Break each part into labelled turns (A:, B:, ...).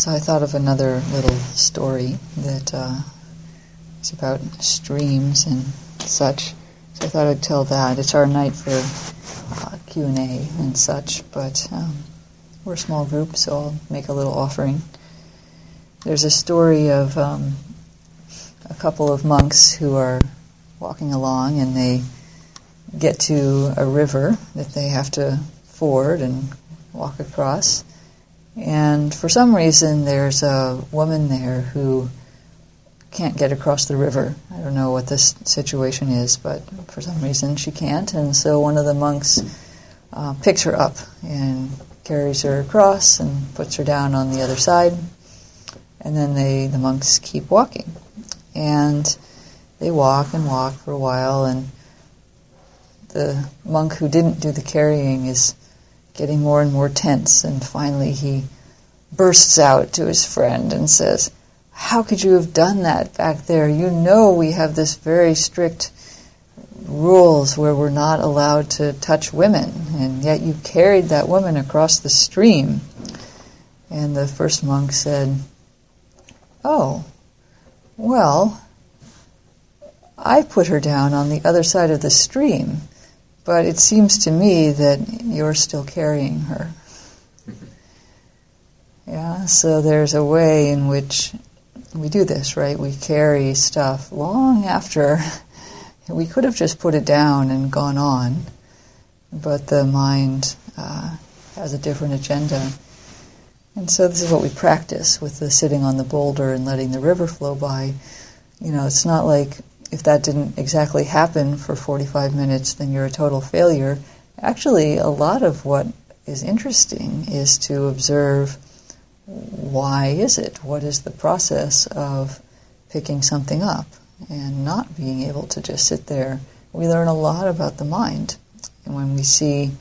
A: So I thought of another little story that uh, is about streams and such. So I thought I'd tell that. It's our night for uh, Q and A and such, but um, we're a small group, so I'll make a little offering. There's a story of um, a couple of monks who are walking along, and they get to a river that they have to ford and walk across. And for some reason, there's a woman there who can't get across the river. I don't know what this situation is, but for some reason she can't. And so one of the monks uh, picks her up and carries her across and puts her down on the other side. And then they, the monks keep walking. And they walk and walk for a while, and the monk who didn't do the carrying is getting more and more tense, and finally he bursts out to his friend and says, How could you have done that back there? You know we have this very strict rules where we're not allowed to touch women, and yet you carried that woman across the stream. And the first monk said, Oh, well, I put her down on the other side of the stream, but it seems to me that you're still carrying her. Yeah, so there's a way in which we do this, right? We carry stuff long after we could have just put it down and gone on, but the mind uh, has a different agenda. And so this is what we practice with the sitting on the boulder and letting the river flow by. You know, it's not like if that didn't exactly happen for 45 minutes, then you're a total failure. Actually, a lot of what is interesting is to observe why is it? What is the process of picking something up and not being able to just sit there? We learn a lot about the mind. And when we see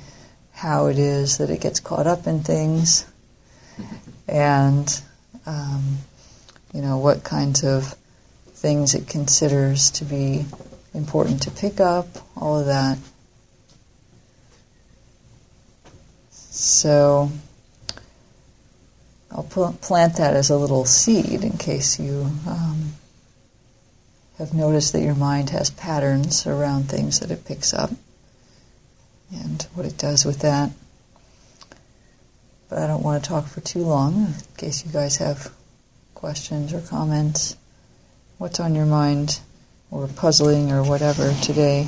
A: how it is that it gets caught up in things and, um, you know, what kinds of things it considers to be important to pick up, all of that. So I'll pl- plant that as a little seed in case you um, have noticed that your mind has patterns around things that it picks up and what it does with that. But I don't want to talk for too long in case you guys have questions or comments what's on your mind or puzzling or whatever today.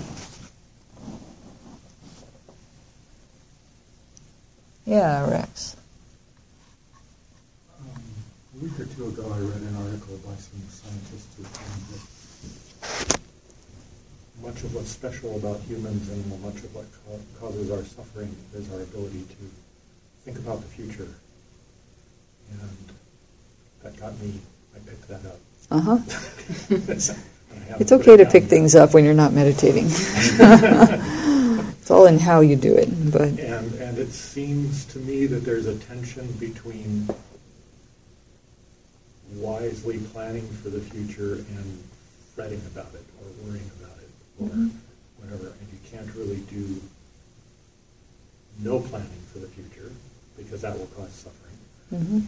A: Yeah, Rex.
B: Um, a week or two ago, I read an article by some scientists who found that much of what's special about humans and much of what causes our suffering is our ability to think about the future. And that got me, I picked that up.
A: Uh huh. it's okay to pick things up when you're not meditating. it's all in how you do it. But
B: and and it seems to me that there's a tension between wisely planning for the future and fretting about it or worrying about it or mm-hmm. whatever. And you can't really do no planning for the future because that will cause suffering. Mm-hmm.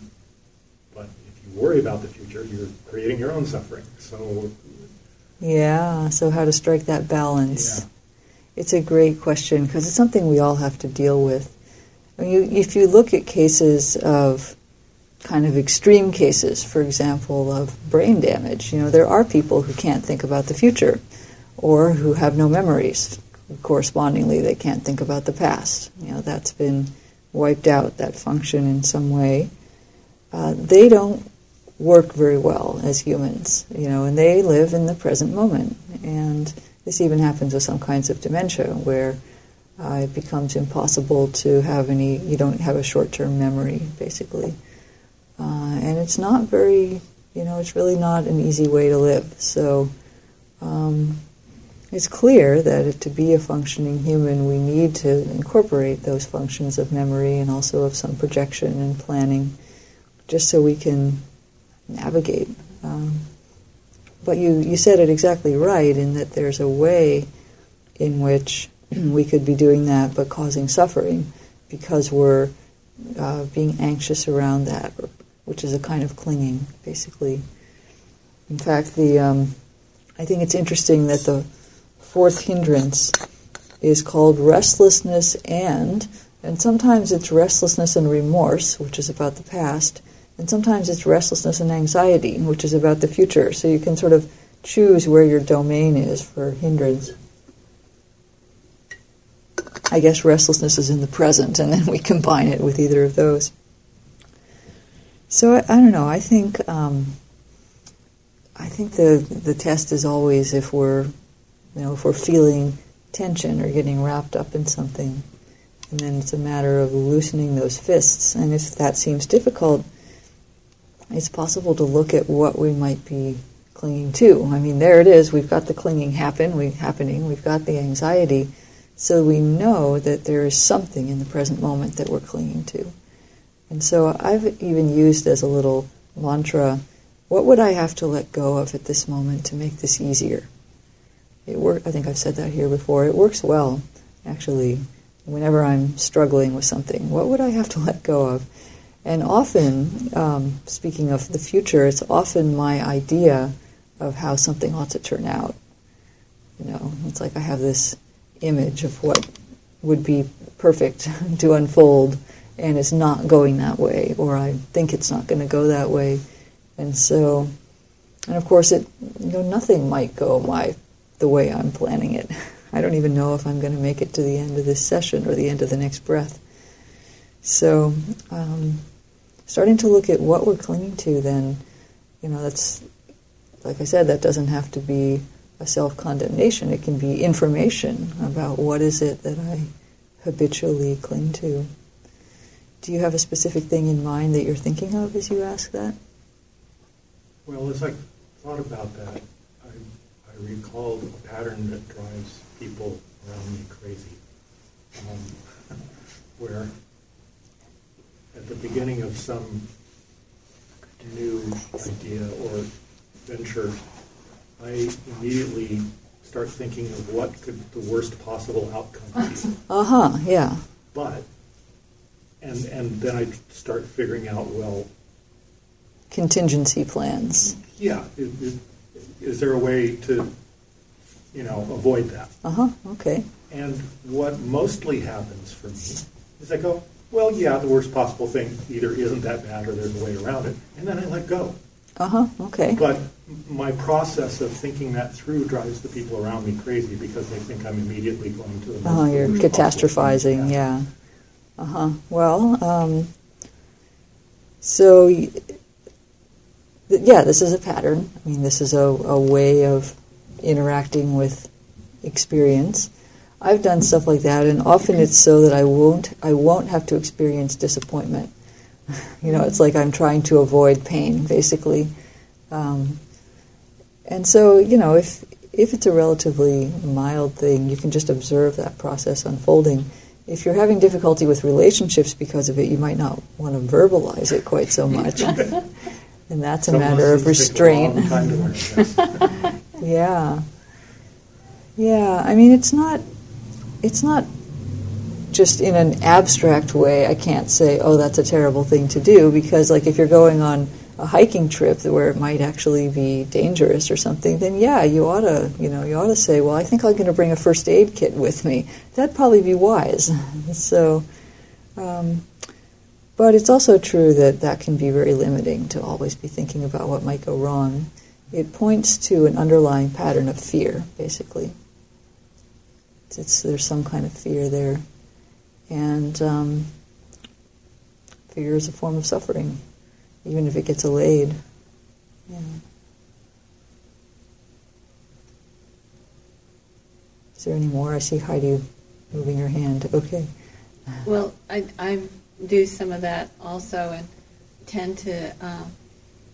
B: But you worry about the future, you're creating your own suffering. So,
A: yeah. So how to strike that balance? Yeah. It's a great question because it's something we all have to deal with. I mean, you, if you look at cases of kind of extreme cases, for example, of brain damage, you know, there are people who can't think about the future or who have no memories. Correspondingly, they can't think about the past. You know, that's been wiped out, that function in some way. Uh, they don't work very well as humans, you know, and they live in the present moment. And this even happens with some kinds of dementia where uh, it becomes impossible to have any, you don't have a short term memory, basically. Uh, and it's not very, you know, it's really not an easy way to live. So um, it's clear that to be a functioning human, we need to incorporate those functions of memory and also of some projection and planning, just so we can navigate. Um, but you, you said it exactly right in that there's a way in which we could be doing that but causing suffering because we're uh, being anxious around that which is a kind of clinging, basically. In fact, the um, I think it's interesting that the fourth hindrance is called restlessness and, and sometimes it's restlessness and remorse, which is about the past, and sometimes it's restlessness and anxiety, which is about the future. So you can sort of choose where your domain is for hindrance. I guess restlessness is in the present, and then we combine it with either of those. So I, I don't know. I think um, I think the the test is always if we're you know if we're feeling tension or getting wrapped up in something, and then it's a matter of loosening those fists. And if that seems difficult, it's possible to look at what we might be clinging to. I mean, there it is. We've got the clinging happen, we happening. We've got the anxiety, so we know that there is something in the present moment that we're clinging to. And so I've even used as a little mantra, what would I have to let go of at this moment to make this easier? It work, I think I've said that here before. It works well, actually, whenever I'm struggling with something. What would I have to let go of? And often, um, speaking of the future, it's often my idea of how something ought to turn out. You know, it's like I have this image of what would be perfect to unfold and it's not going that way, or I think it's not going to go that way. And so, and of course, it you know nothing might go my the way I'm planning it. I don't even know if I'm going to make it to the end of this session or the end of the next breath. So, um, starting to look at what we're clinging to, then, you know, that's like I said, that doesn't have to be a self condemnation. It can be information about what is it that I habitually cling to. Do you have a specific thing in mind that you're thinking of as you ask that?
B: Well, as I thought about that, I, I recalled a pattern that drives people around me crazy. Um, where at the beginning of some new idea or venture, I immediately start thinking of what could the worst possible outcome be.
A: Uh huh, yeah.
B: But and and then I start figuring out well.
A: Contingency plans.
B: Yeah, is, there a way to, you know, avoid that?
A: Uh huh. Okay.
B: And what mostly happens for me is I go, well, yeah, the worst possible thing either isn't that bad or there's a way around it, and then I let go.
A: Uh huh. Okay.
B: But my process of thinking that through drives the people around me crazy because they think I'm immediately going to the.
A: Oh, you're catastrophizing. Yeah. Uh huh. Well, um, so y- yeah, this is a pattern. I mean, this is a, a way of interacting with experience. I've done stuff like that, and often it's so that I won't I won't have to experience disappointment. you know, it's like I'm trying to avoid pain, basically. Um, and so, you know, if if it's a relatively mild thing, you can just observe that process unfolding if you're having difficulty with relationships because of it, you might not want to verbalize it quite so much. and that's a
B: Some
A: matter of
B: lessons take a long
A: restraint.
B: time to learn, yes.
A: yeah. Yeah, I mean it's not it's not just in an abstract way. I can't say, "Oh, that's a terrible thing to do," because like if you're going on a hiking trip where it might actually be dangerous or something, then yeah, you ought to, you know, you ought to say, "Well, I think I'm going to bring a first aid kit with me." That'd probably be wise. so um, but it's also true that that can be very limiting to always be thinking about what might go wrong. It points to an underlying pattern of fear, basically. It's, there's some kind of fear there, and um, fear is a form of suffering, even if it gets allayed. Yeah. Is there any more? I see Heidi moving her hand. Okay.
C: Well, I, I do some of that also and tend to um,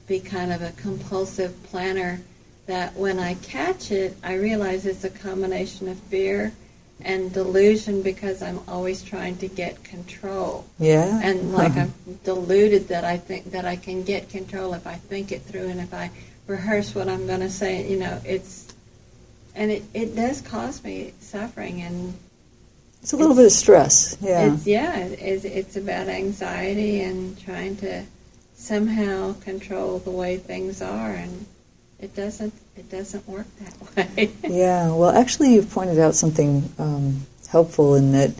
C: be kind of a compulsive planner that when I catch it, I realize it's a combination of fear and delusion because I'm always trying to get control.
A: Yeah.
C: And like uh-huh. I'm deluded that I think that I can get control if I think it through and if I rehearse what I'm going to say, you know, it's, and it, it does cause me suffering and
A: It's a little bit of stress. Yeah.
C: it's yeah, it's it's about anxiety and trying to somehow control the way things are, and it doesn't. It doesn't work that way.
A: yeah. Well, actually, you've pointed out something um, helpful in that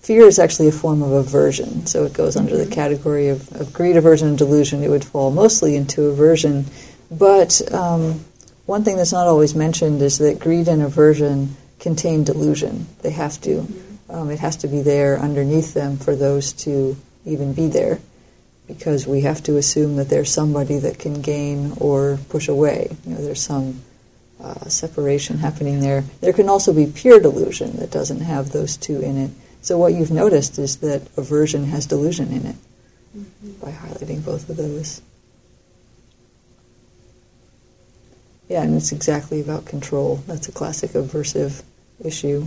A: fear is actually a form of aversion. So it goes under the
C: Mhm.
A: category of, of greed, aversion, and delusion. It would fall mostly into aversion. But um, one thing that's not always mentioned is that greed and aversion contain delusion. They have to. Um, it has to be there underneath them for those to even be there. Because we have to assume that there's somebody that can gain or push away. You know, there's some uh, separation happening there. There can also be pure delusion that doesn't have those two in it. So what you've noticed is that aversion has delusion in it
C: Mhm.
A: by highlighting both of those. Yeah, and it's exactly about control. That's a classic aversive issue.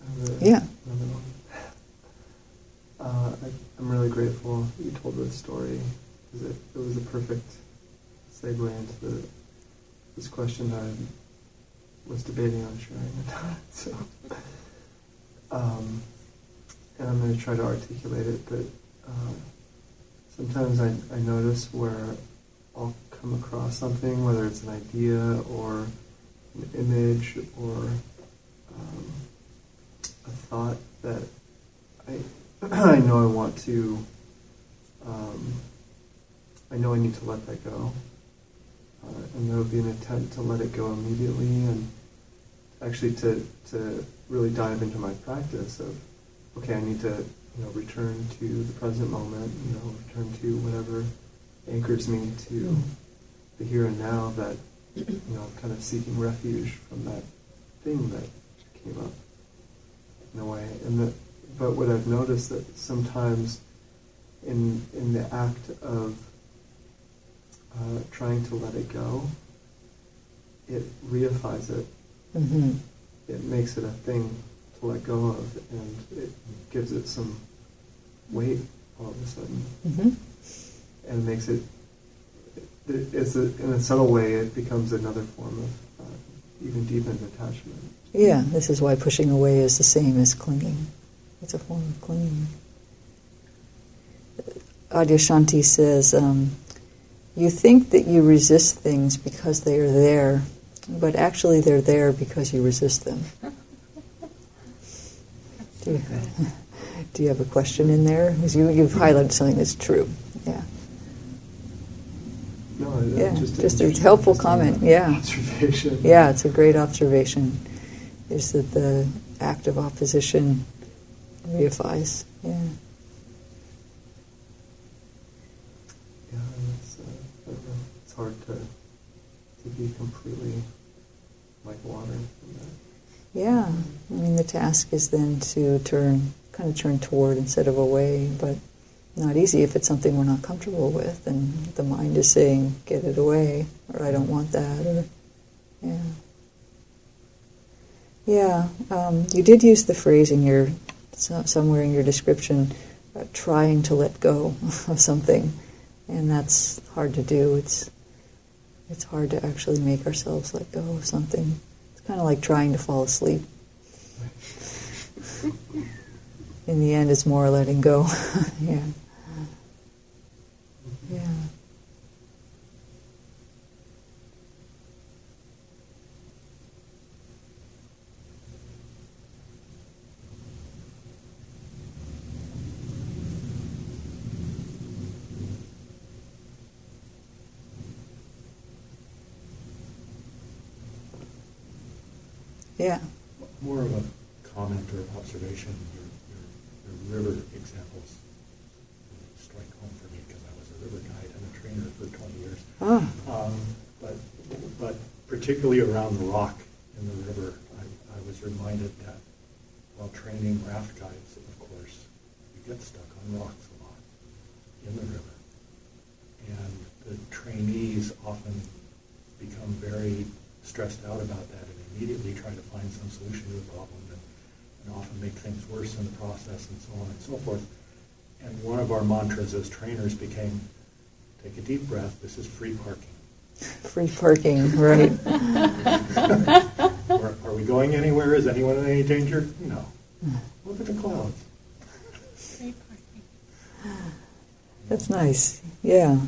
D: I have a-
A: Yeah.
D: Another one. Uh, I, I'm really grateful that you told this story because it, it was a perfect segue into the, this question that I was debating on sharing or not. So, um, and I'm going to try to articulate it, but uh, sometimes I, I notice where I'll come across something, whether it's an idea or an image or um, a thought that I I know I want to um, I know I need to let that go, uh, and there will be an attempt to let it go immediately and actually to to really dive into my practice of okay I need to you know return to the present moment you know return to whatever anchors me to the here and now that you know kind of seeking refuge from that thing that came up in a way. And but what I've noticed that sometimes in in the act of uh, trying to let it go, it reifies it.
A: hmm
D: It makes it a thing to let go of, and it gives it some weight all of a sudden,
A: hmm
D: and makes it. it it's a, in a subtle way, it becomes another form of uh, even deepened attachment.
A: Yeah, this is why pushing away is the same as clinging. It's a form of clinging. Adyashanti says, um, You think that you resist things because they are there, but actually they're there because you resist them. Do you, do you have a question in there? 'Cause you, you've highlighted something that's true. Yeah.
D: No,
A: Yeah,
D: just,
A: just a helpful comment, yeah.
D: Observation.
A: Yeah, it's a great observation. Is that the act of opposition reifies? Yeah,
D: and it's, uh, I don't know, it's hard to to be completely like water from that.
A: Yeah. I mean, the task is then to turn, kind of turn toward instead of away, but not easy if it's something we're not comfortable with, and the mind is saying, "Get it away," or "I don't want that," or yeah. Yeah, um, you did use the phrase in your somewhere in your description, uh, trying to let go of something, and that's hard to do. It's it's hard to actually make ourselves let go of something. It's kind of like trying to fall asleep. In the end, it's more letting go. yeah, yeah. Yeah.
B: More of a comment or observation, your, your, your river examples strike home for me because I was a river guide and a trainer for 20 years.
A: Oh.
B: Um, but, but particularly around the rock in the river, I, I was reminded that while training raft guides, of course, you get stuck on rocks a lot in the river. And the trainees often become very stressed out about that and immediately try to find some solution to the problem and, and often make things worse in the process and so on and so forth. And one of our mantras as trainers became, Take a deep breath. This is free parking.
A: Free parking, right?
B: are, are we going anywhere? Is anyone in any danger? No. Look at the clouds. Free parking.
A: That's nice. Yeah.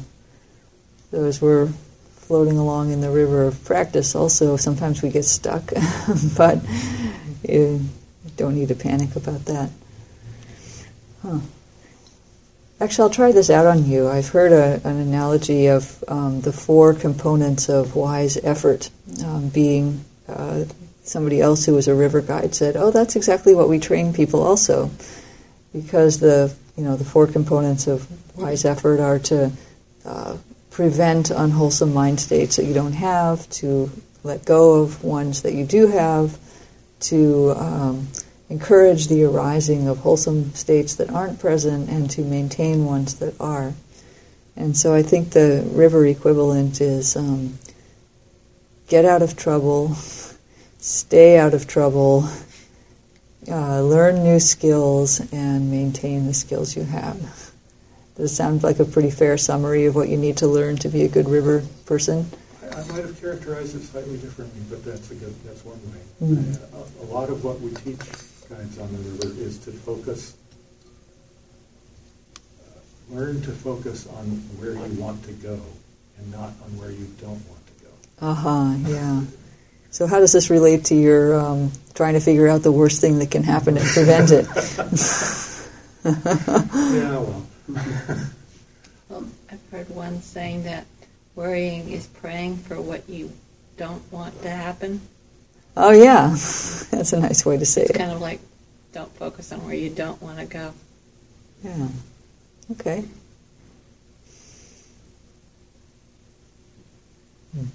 A: So as we're floating along in the river of practice, also sometimes we get stuck, but you don't need to panic about that. Huh. Actually, I'll try this out on you. I've heard a, an analogy of um, the four components of wise effort um, being. Uh, somebody else who was a river guide said, "Oh, that's exactly what we train people also, because the you know the four components of wise effort are to uh, prevent unwholesome mind states that you don't have, to let go of ones that you do have, to um, encourage the arising of wholesome states that aren't present, and to maintain ones that are." And so I think the river equivalent is um, get out of trouble stay out of trouble, uh, learn new skills, and maintain the skills you have. Does it sound like a pretty fair summary of what you need to learn to be a good river person?
B: I, I might have characterized it slightly differently, but that's a good, that's one way.
A: Mm-hmm.
B: A, a, lot of what we teach guides on the river is to focus, uh, learn to focus on where you want to go and not on where you don't want to go.
A: Uh huh. Yeah. So, how does this relate to your um, trying to figure out the worst thing that can happen and prevent it?
B: yeah, well.
C: Well, I've heard one saying that worrying is praying for what you don't want to happen.
A: Oh, yeah. That's a nice way to say
C: it's
A: it.
C: kind of like don't focus on where you don't want to go.
A: Yeah. Okay. Hmm.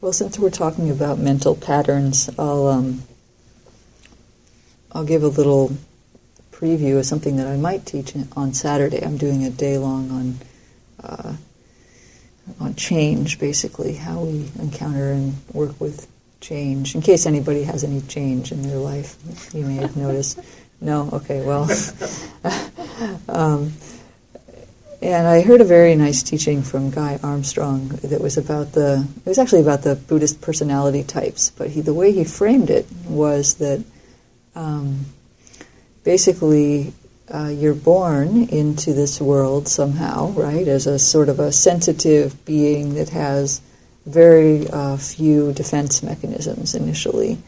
A: Well, since we're talking about mental patterns, I'll um, I'll give a little preview of something that I might teach on Saturday. I'm doing a day long on uh, on change, basically how we encounter and work with change. In case anybody has any change in their life, you may have noticed. No, okay, well. um, and I heard a very nice teaching from Guy Armstrong that was about the, it was actually about the Buddhist personality types, but he, the way he framed it was that um, basically uh, you're born into this world somehow, right, as a sort of a sensitive being that has very uh, few defense mechanisms initially.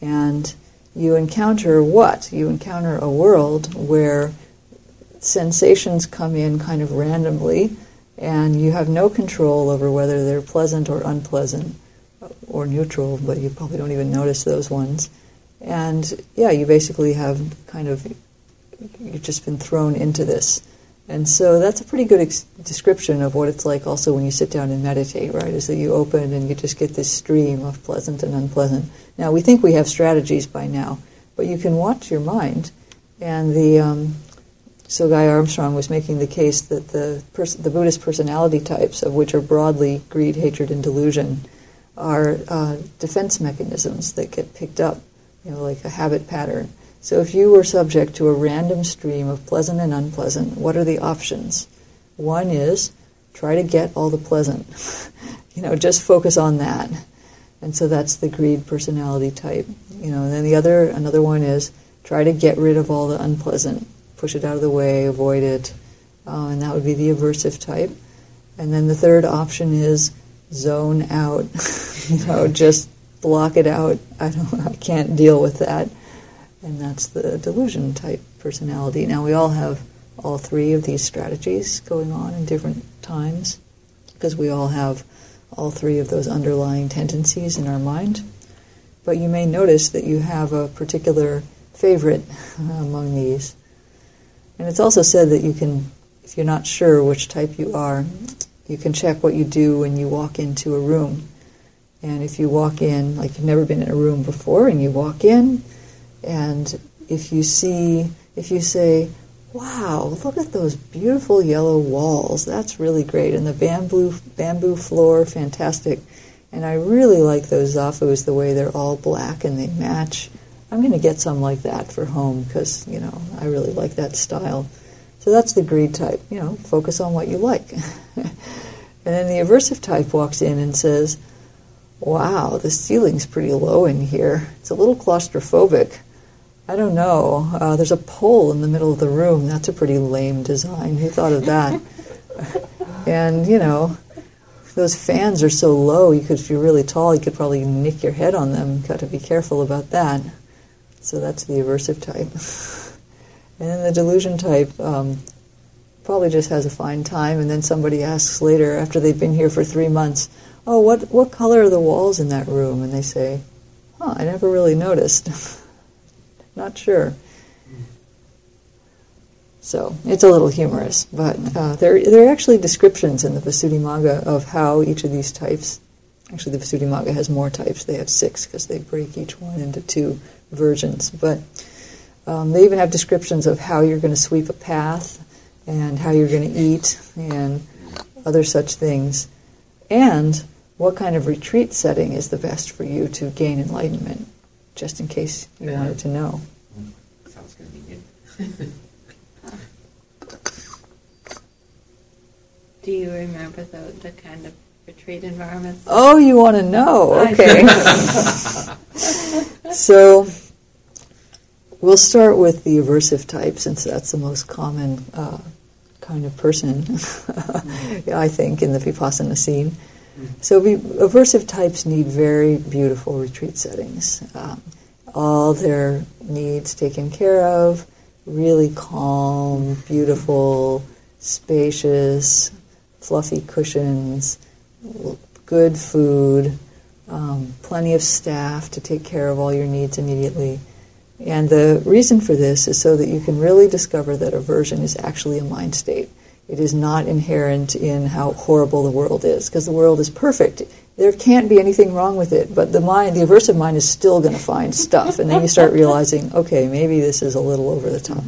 A: And you encounter what? You encounter a world where sensations come in kind of randomly, and you have no control over whether they're pleasant or unpleasant or neutral, but you probably don't even notice those ones. And yeah, you basically have kind of, you've just been thrown into this. And so that's a pretty good ex- description of what it's like also when you sit down and meditate, right? Is that you open and you just get this stream of pleasant and unpleasant. Now, we think we have strategies by now, but you can watch your mind. And the, um, so Guy Armstrong was making the case that the, pers- the Buddhist personality types, of which are broadly greed, hatred, and delusion, are uh, defense mechanisms that get picked up, you know, like a habit pattern. So if you were subject to a random stream of pleasant and unpleasant, what are the options? One is try to get all the pleasant. you know, just focus on that. And so that's the greed personality type. You know, and then the other another one is try to get rid of all the unpleasant push it out of the way, avoid it, uh, and that would be the aversive type. And then the third option is zone out. you know, just block it out. I don't. I can't deal with that. And that's the delusion type personality. Now we all have all three of these strategies going on in different times because we all have all three of those underlying tendencies in our mind. But you may notice that you have a particular favorite among these. And it's also said that you can, if you're not sure which type you are, you can check what you do when you walk into a room. And if you walk in, like you've never been in a room before, and you walk in, and if you see, if you say, wow, look at those beautiful yellow walls, that's really great, and the bamboo, bamboo floor, fantastic. And I really like those zafus, the way they're all black and they match I'm going to get some like that for home because, you know, I really like that style. So that's the greed type. You know, focus on what you like. and then the aversive type walks in and says, "Wow, the ceiling's pretty low in here. It's a little claustrophobic." I don't know. Uh, there's a pole in the middle of the room. That's a pretty lame design. Who thought of that? and, you know, those fans are so low, you could, if you're really tall, you could probably nick your head on them. You've got to be careful about that. So that's the aversive type. and then the delusion type um, probably just has a fine time, and then somebody asks later, after they've been here for three months, oh, what, what color are the walls in that room? And they say, huh, I never really noticed. Not sure. So it's a little humorous, but uh, there, there are actually descriptions in the Visuddhimagga of how each of these types. Actually, the Visuddhimagga has more types. They have six because they break each one into two versions. But um, they even have descriptions of how you're going to sweep a path and how you're going to eat and other such things, and what kind of retreat setting is the best for you to gain enlightenment just in case you
E: Yeah.
A: wanted to know.
E: Sounds convenient.
C: Do you remember the, the kind of retreat environments?
A: Oh, you want to know? Okay. so we'll start with the aversive type, since that's the most common uh, kind of person, I think, in the Vipassana scene. So we, aversive types need very beautiful retreat settings. Um, all their needs taken care of, really calm, beautiful, spacious, fluffy cushions, good food, um, plenty of staff to take care of all your needs immediately. And the reason for this is so that you can really discover that aversion is actually a mind state. It is not inherent in how horrible the world is, because the world is perfect. There can't be anything wrong with it, but the mind, the aversive mind, is still going to find stuff, and then you start realizing, okay, maybe this is a little over the top.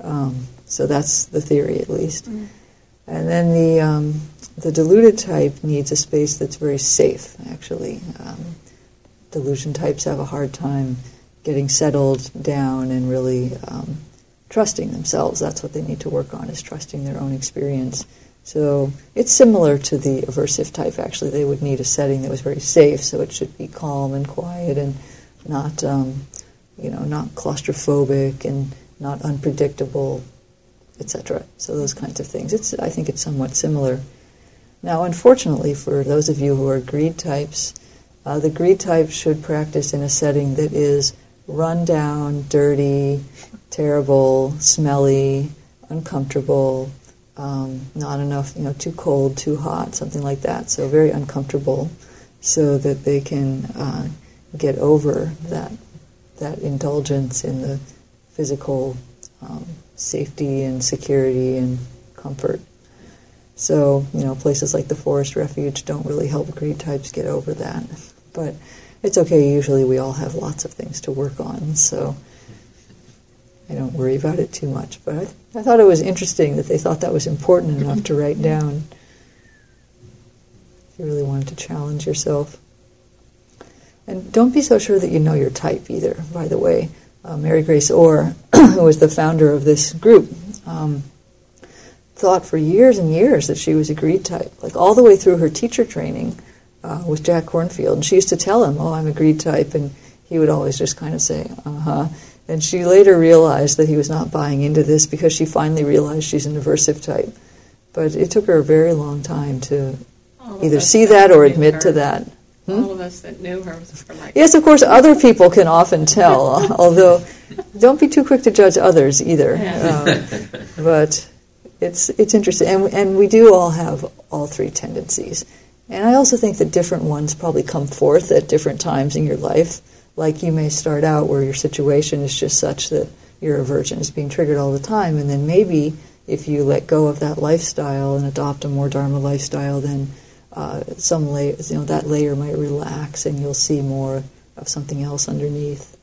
A: Um, so that's the theory, at least. And then the um, the deluded type needs a space that's very safe. Actually, um, delusion types have a hard time getting settled down and really um, trusting themselves. That's what they need to work on is trusting their own experience. So it's similar to the aversive type. Actually, they would need a setting that was very safe, so it should be calm and quiet and not, um, you know, not claustrophobic and not unpredictable, etc. So those kinds of things. It's I think it's somewhat similar. Now, unfortunately, for those of you who are greed types, uh, the greed type should practice in a setting that is run down, dirty, terrible, smelly, uncomfortable, um, not enough, you know, too cold, too hot, something like that. So very uncomfortable, so that they can uh, get over that that indulgence in the physical um, safety and security and comfort. So, you know, places like the forest refuge don't really help greed types get over that. But it's okay, usually we all have lots of things to work on, so I don't worry about it too much. But I, I thought it was interesting that they thought that was important enough to write down. If you really wanted to challenge yourself. And don't be so sure that you know your type either, by the way. Uh, Mary Grace Orr, who was the founder of this group, um, thought for years and years that she was a greed type, like all the way through her teacher training uh, with Jack Kornfield. And she used to tell him, "Oh, I'm a greed type," and he would always just kind of say, "Uh huh." And she later realized that he was not buying into this because she finally realized she's an aversive type. But it took her a very long time to
C: All
A: either see
C: that
A: that or admit
C: her-
A: to that. Hmm?
C: All of us that knew her were like,
A: Yes, of course, other people can often tell, although don't be too quick to judge others either.
C: Yeah.
A: Um, but it's it's interesting, and and we do all have all three tendencies, and I also think that different ones probably come forth at different times in your life. Like you may start out where your situation is just such that your aversion is being triggered all the time, and then maybe if you let go of that lifestyle and adopt a more dharma lifestyle, then uh, some layer, you know, that layer might relax, and you'll see more of something else underneath.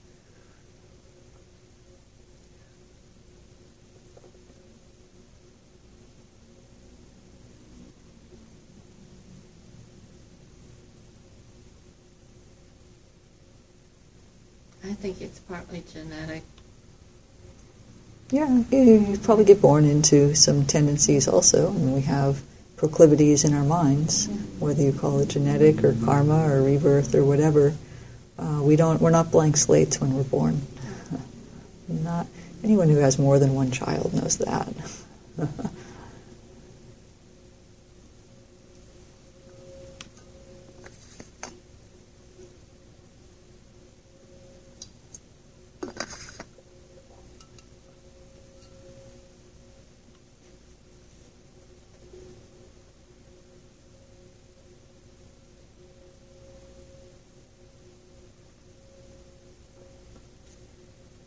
C: Partly genetic.
A: Yeah, you, you probably get born into some tendencies also, and we have proclivities in our minds, whether you call it genetic or karma or rebirth or whatever. Uh, we don't. We're not blank slates when we're born. Not anyone who has more than one child knows that.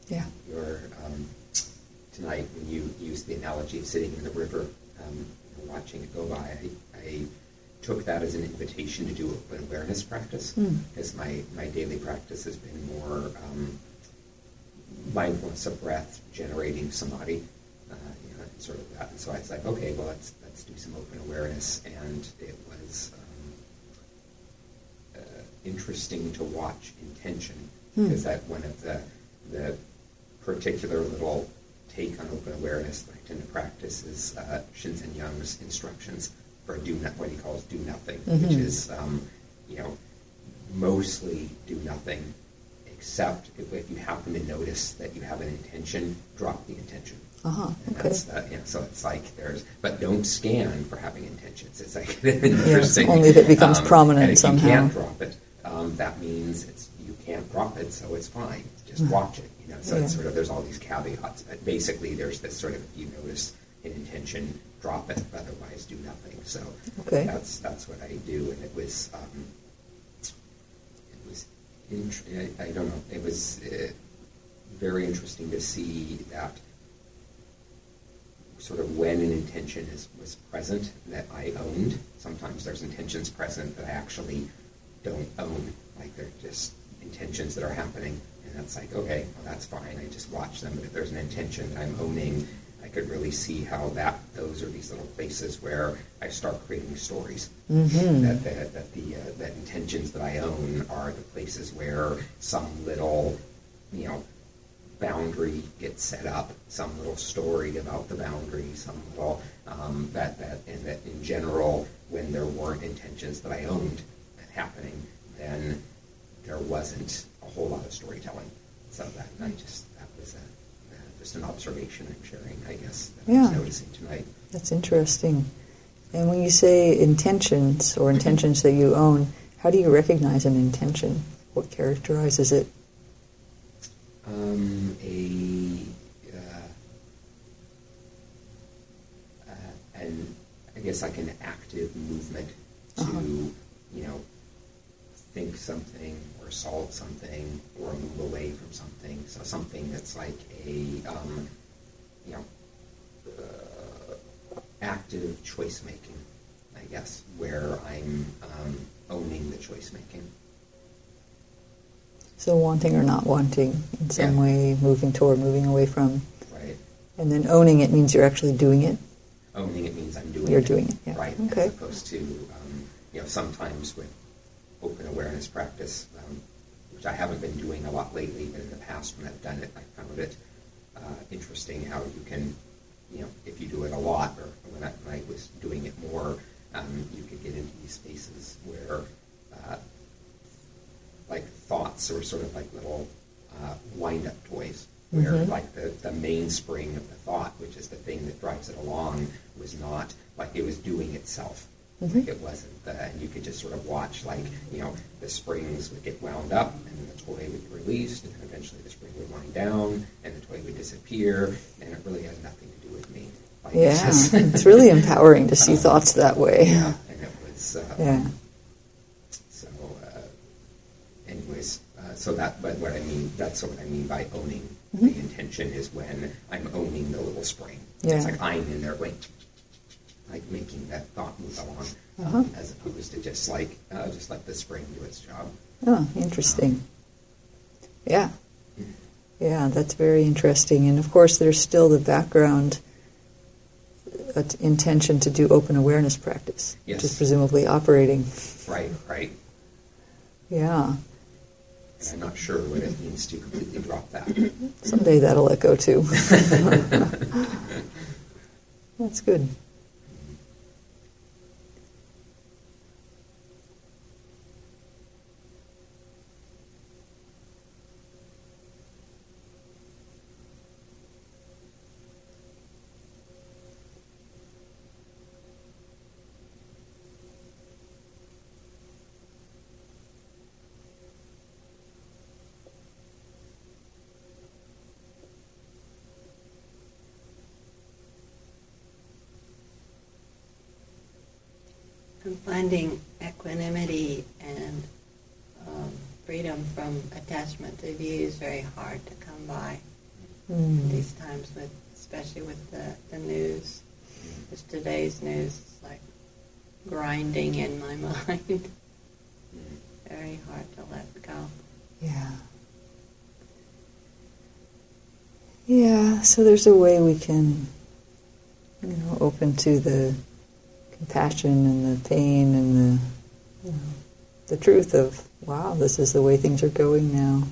A: yeah.
E: Your um, tonight when you used the analogy of sitting in the river um, and watching it go by, I, I took that as an invitation to do open awareness practice
A: Mm.
E: because my, my daily practice has been more um, mindfulness of breath, generating samadhi, uh, you know, sort of that. And so I was like, okay, well let's let's do some open awareness, and it was um, uh, interesting to watch intention
A: Hmm.
E: because that one of the the particular little take on open awareness that I tend to practice is uh, Shinzen Young's instructions for do not, what he calls do nothing, which
A: Mhm.
E: is um, you know mostly do nothing, except if, if you happen to notice that you have an intention, drop the intention.
A: Uh huh.
E: And
A: Okay.
E: that's the, you know, so it's like there's, but don't scan for having intentions. It's like interesting.
A: only if it becomes
E: Um,
A: prominent
E: if
A: somehow.
E: you can't drop it, um, that means it's you can't drop it, so it's fine. Just watch it. So it's
A: Yeah.
E: sort of there's all these caveats, but basically there's this sort of you notice an intention, drop it. Otherwise, do nothing. So
A: Okay.
E: that's that's what I do, and it was. Um, it was, int- I, I don't know, it was uh, very interesting to see that sort of when an intention is, was present that I owned. Sometimes there's intentions present that I actually don't own, like they're just intentions that are happening, and that's like, okay, well, that's fine. I just watch them, but if there's an intention that I'm owning, I could really see how that those are these little places where I start creating stories.
A: Mhm.
E: That that, that the uh, that intentions that I own are the places where some little, you know, boundary gets set up, some little story about the boundary, some little um, that that and that in general, when there weren't intentions that I owned happening, then there wasn't a whole lot of storytelling. So that I just that was a, uh, just an observation I'm sharing, I guess, that I was noticing tonight.
A: That's interesting. And when you say intentions or intentions that you own, how do you recognize an intention? What characterizes it?
E: Um, a uh, uh, and I guess like an active movement to
A: Uh-huh.
E: you know think something or solve something or move away from something. So something that's like a um, you know uh, active choice making, I guess, where I'm um, owning the choice making.
A: So wanting or not wanting in some
E: Yeah.
A: way, moving toward, moving away from.
E: Right.
A: And then owning it means you're actually doing it.
E: owning it means I'm doing it.
A: You're doing it, yeah.
E: Right.
A: Okay.
E: As opposed to, um, you know, sometimes with open awareness practice, um, which I haven't been doing a lot lately, but in the past when I've done it, I found it uh, interesting how you can, you know, if you do it a lot, or when I, when I was doing it more, um, you could get into these spaces where, uh, like thoughts or sort of like little uh, wind-up toys, where
A: Mhm.
E: like the, the mainspring of the thought, which is the thing that drives it along, was not like it was doing itself.
A: Mhm.
E: Like it wasn't, the, and you could just sort of watch like you know the springs would get wound up, and then the toy would be released, and then eventually the spring would wind down, and the toy would disappear, and it really has nothing to do with me. Like, it's
A: Yeah,
E: just-
A: it's really empowering to see thoughts that way.
E: yeah, and it was. Uh,
A: Yeah.
E: So, uh, anyways, uh, so that, but what I mean, that's what I mean by owning.
A: Mhm.
E: The intention is when I'm owning the little spring.
A: Yeah.
E: It's like I'm in there, like, like making that thought move along,
A: Uh-huh.
E: um, as opposed to just like, uh, just let the spring do its job.
A: Oh, interesting. Yeah. Yeah, that's very interesting. And of course, there's still the background uh, intention to do open awareness practice, which is presumably operating.
E: Right, right.
A: Yeah.
E: And I'm not sure what it means to completely drop that.
A: Someday that'll let go too. That's good.
C: I'm finding equanimity and um, freedom from attachment to views very hard to come by
A: Mm.
C: these times, with especially with the, the news. Because today's news is like grinding in my mind. very hard to let go.
A: Yeah. Yeah, so there's a way we can, you know, open to the compassion and the pain and the, you know, the truth of, wow, this is the way things are going now.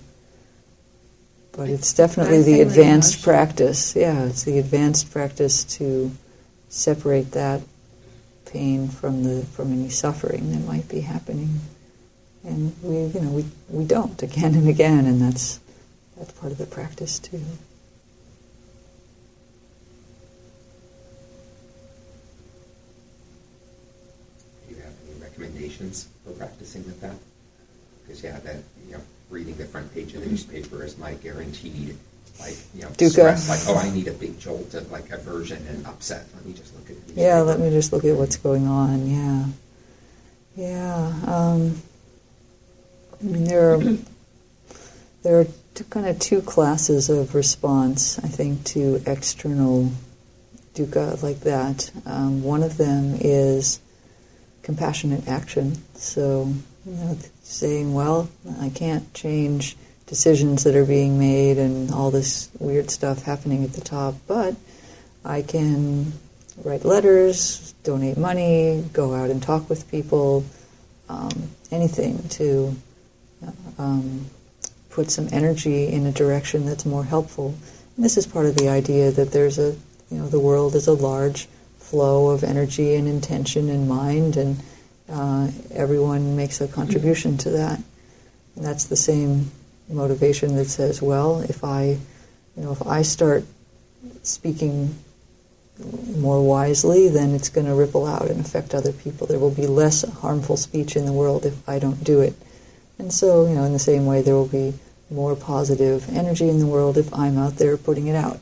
A: But it's definitely the advanced practice. Yeah, it's the advanced practice to separate that pain from the from any suffering that might be happening. And we, you know, we, we don't again and again, and that's that's part of the practice too.
E: Do you have any for practicing with that? Because yeah, that you know, reading the front page of the newspaper is my guaranteed, like you know,
A: Dukkha.
E: stress. Like oh, I need a big jolt of like aversion and upset. Let me just look at the
A: Yeah, let me just look at what's going on. Yeah, yeah. Um, I mean, there are there are two, kind of two classes of response. I think to external dukkha like that. Um, one of them is compassionate action. So, you know, saying, "Well, I can't change decisions that are being made and all this weird stuff happening at the top, but I can." write letters, donate money, go out and talk with people, um, anything to uh, um, put some energy in a direction that's more helpful. And this is part of the idea that there's a, you know, the world is a large flow of energy and intention and mind, and uh, everyone makes a contribution to that. And that's the same motivation that says, well, if I, you know, if I start speaking more wisely, then it's going to ripple out and affect other people. There will be less harmful speech in the world if I don't do it. And so, you know, in the same way, there will be more positive energy in the world if I'm out there putting it out.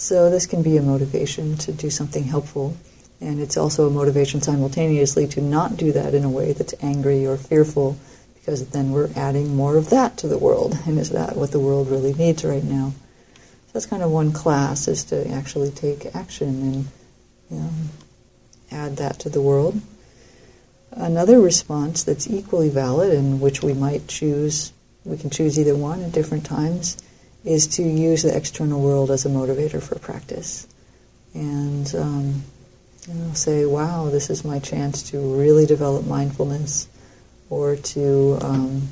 A: So this can be a motivation to do something helpful. And it's also a motivation simultaneously to not do that in a way that's angry or fearful, because then we're adding more of that to the world. And is that what the world really needs right now? So that's kind of one class is to actually take action and you know, add that to the world. Another response that's equally valid and which we might choose, we can choose either one at different times, is to use the external world as a motivator for practice. And um, you know, say, wow, this is my chance to really develop mindfulness, or to um,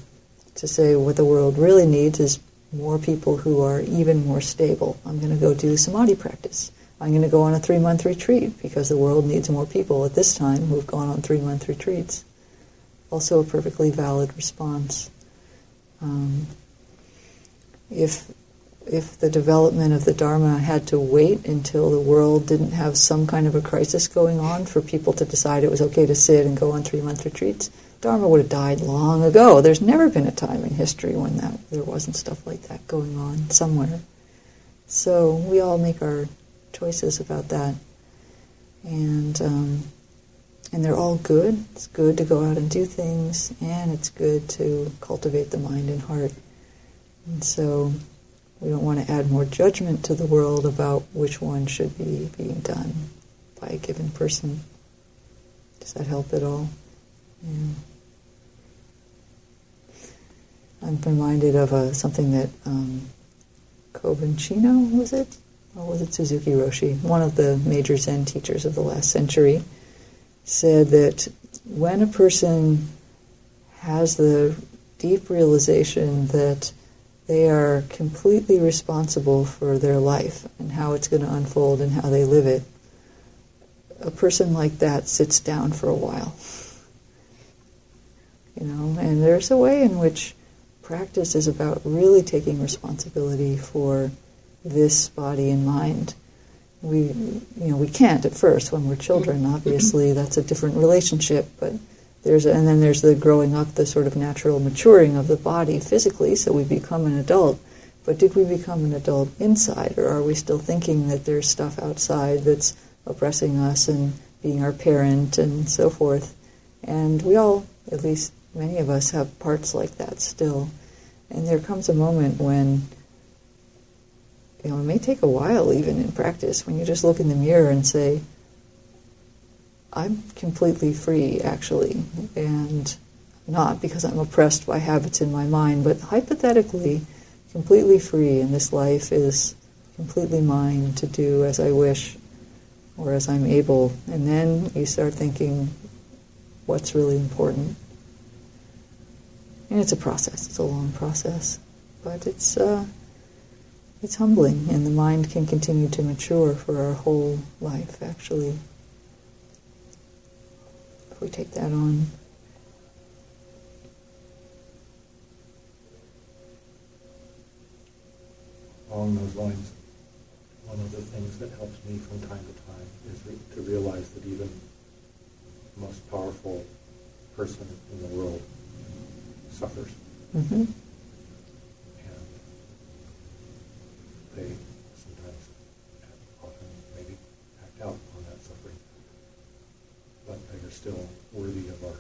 A: to say what the world really needs is more people who are even more stable. I'm going to go do samadhi practice. I'm going to go on a three month retreat because the world needs more people at this time who've gone on three month retreats. Also, a perfectly valid response. Um, if if the development of the Dharma had to wait until the world didn't have some kind of a crisis going on for people to decide it was okay to sit and go on three month retreats, Dharma would have died long ago. There's never been a time in history when that there wasn't stuff like that going on somewhere. So we all make our choices about that, and um, and they're all good. It's good to go out and do things, and it's good to cultivate the mind and heart. And so we don't want to add more judgment to the world about which one should be being done by a given person. Does that help at all? Yeah. I'm reminded of a, something that um, Kobun Chino, was it? Or was it Suzuki Roshi? One of the major Zen teachers of the last century said that when a person has the deep realization that they are completely responsible for their life and how it's going to unfold and how they live it, a person like that sits down for a while. You know, and there's a way in which practice is about really taking responsibility for this body and mind. We, you know, we can't at first when we're children. Obviously, that's a different relationship. But there's, a, and then there's the growing up, the sort of natural maturing of the body physically. So we become an adult. But did we become an adult inside, or are we still thinking that there's stuff outside that's oppressing us and being our parent and so forth? And we all, at least many of us, have parts like that still. And there comes a moment when you know, it may take a while even in practice when you just look in the mirror and say, I'm completely free actually, and not because I'm oppressed by habits in my mind, but hypothetically completely free, and this life is completely mine to do as I wish or as I'm able. And then you start thinking, what's really important? And it's a process, it's a long process, but it's. Uh, it's humbling, and the mind can continue to mature for our whole life, actually. If we take that on.
B: Along those lines, one of the things that helps me from time to time is re- to realize that even the most powerful person in the world suffers.
A: Mm-hmm.
B: they sometimes often maybe act out on that suffering. But they are still worthy of our.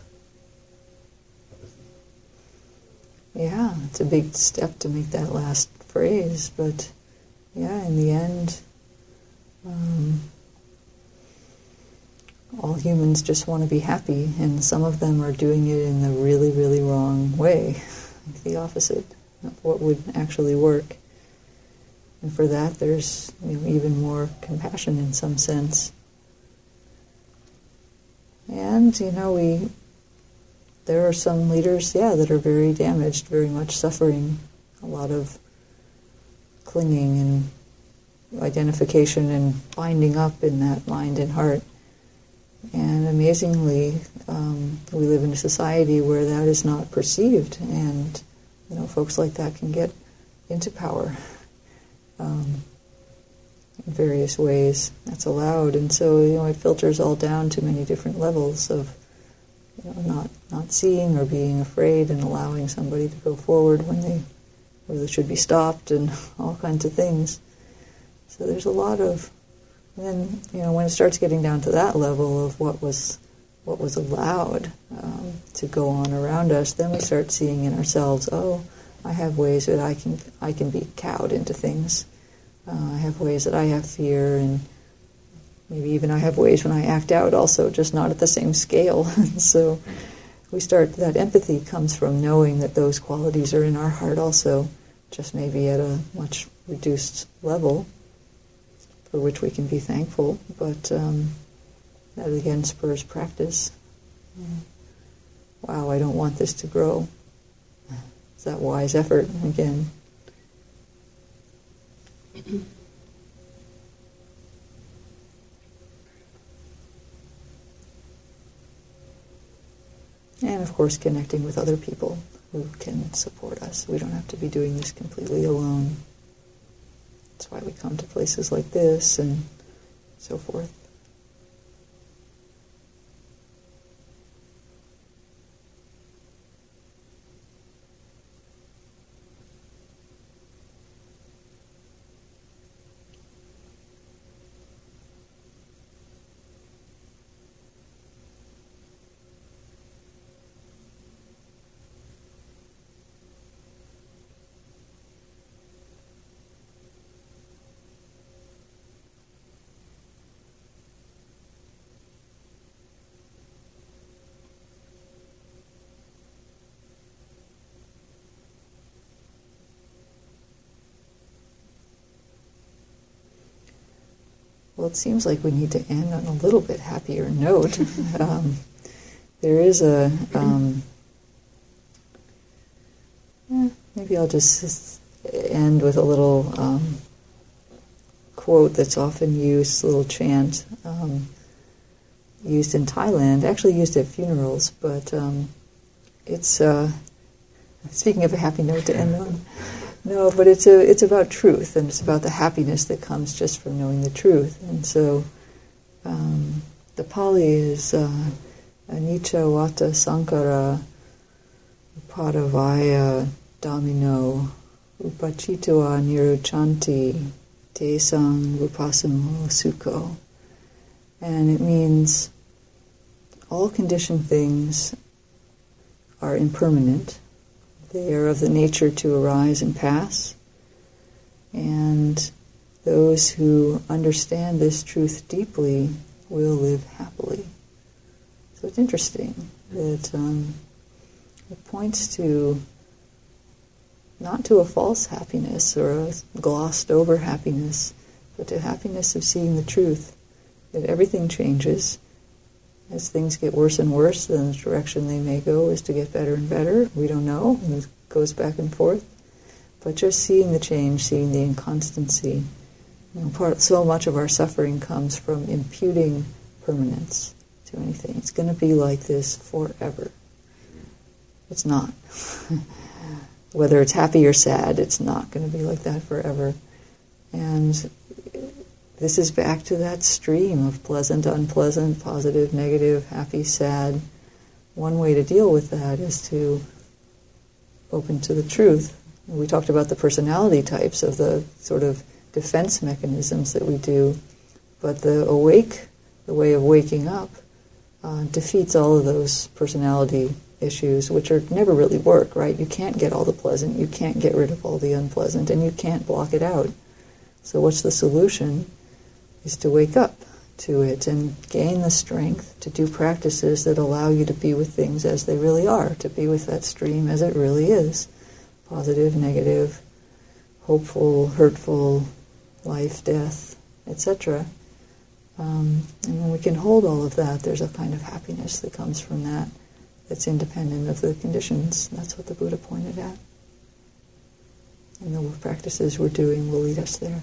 A: Yeah, it's a big step to make that last phrase, but yeah, in the end, um, all humans just want to be happy, and some of them are doing it in the really, really wrong way, the opposite of what would actually work. And for that, there's you know, even more compassion in some sense. And, you know, we, there are some leaders, yeah, that are very damaged, very much suffering, a lot of clinging and identification and binding up in that mind and heart. And amazingly, um, we live in a society where that is not perceived, and you know, folks like that can get into power um, various ways. That's allowed, and so you know it filters all down to many different levels of you know, not not seeing or being afraid, and allowing somebody to go forward when they really should be stopped, and all kinds of things. So there's a lot of, then you know when it starts getting down to that level of what was what was allowed um, to go on around us, then we start seeing in ourselves, oh I have ways that I can I can be cowed into things. Uh, I have ways that I have fear, and maybe even I have ways when I act out. Also, just not at the same scale. so we start that empathy comes from knowing that those qualities are in our heart also, just maybe at a much reduced level, for which we can be thankful. But um, that again spurs practice. Wow, I don't want this to grow. It's that wise effort again. And of course, connecting with other people who can support us. We don't have to be doing this completely alone. That's why we come to places like this and so forth. Well, it seems like we need to end on a little bit happier note. um, there is a um, maybe I'll just end with a little um, quote that's often used, a little chant um, used in Thailand, actually used at funerals, but um, it's uh, speaking of a happy note to end on. No, but it's a, it's about truth, and it's about the happiness that comes just from knowing the truth. And so, um, the Pali is uh, anicca vata sankhara padavaya dhammino upachitoa nirujjhanti tesang upasamo sukho. And it means all conditioned things are impermanent they are of the nature to arise and pass. And those who understand this truth deeply will live happily. So it's interesting that um, it points to not to a false happiness or a glossed over happiness, but to happiness of seeing the truth that everything changes as things get worse and worse, then the direction they may go is to get better and better. We don't know. It goes back and forth. But just seeing the change, seeing the inconstancy. You know, part, so much of our suffering comes from imputing permanence to anything. It's going to be like this forever. It's not. Whether it's happy or sad, it's not going to be like that forever. And this is back to that stream of pleasant, unpleasant, positive, negative, happy, sad. One way to deal with that is to open to the truth. We talked about the personality types of the sort of defense mechanisms that we do, but the awake, the way of waking up, uh, defeats all of those personality issues, which are never really work, right? You can't get all the pleasant, you can't get rid of all the unpleasant, and you can't block it out. So, what's the solution? Is to wake up to it and gain the strength to do practices that allow you to be with things as they really are, to be with that stream as it really is positive, negative, hopeful, hurtful, life, death, etc. Um, and when we can hold all of that, there's a kind of happiness that comes from that that's independent of the conditions. That's what the Buddha pointed at. And the practices we're doing will lead us there.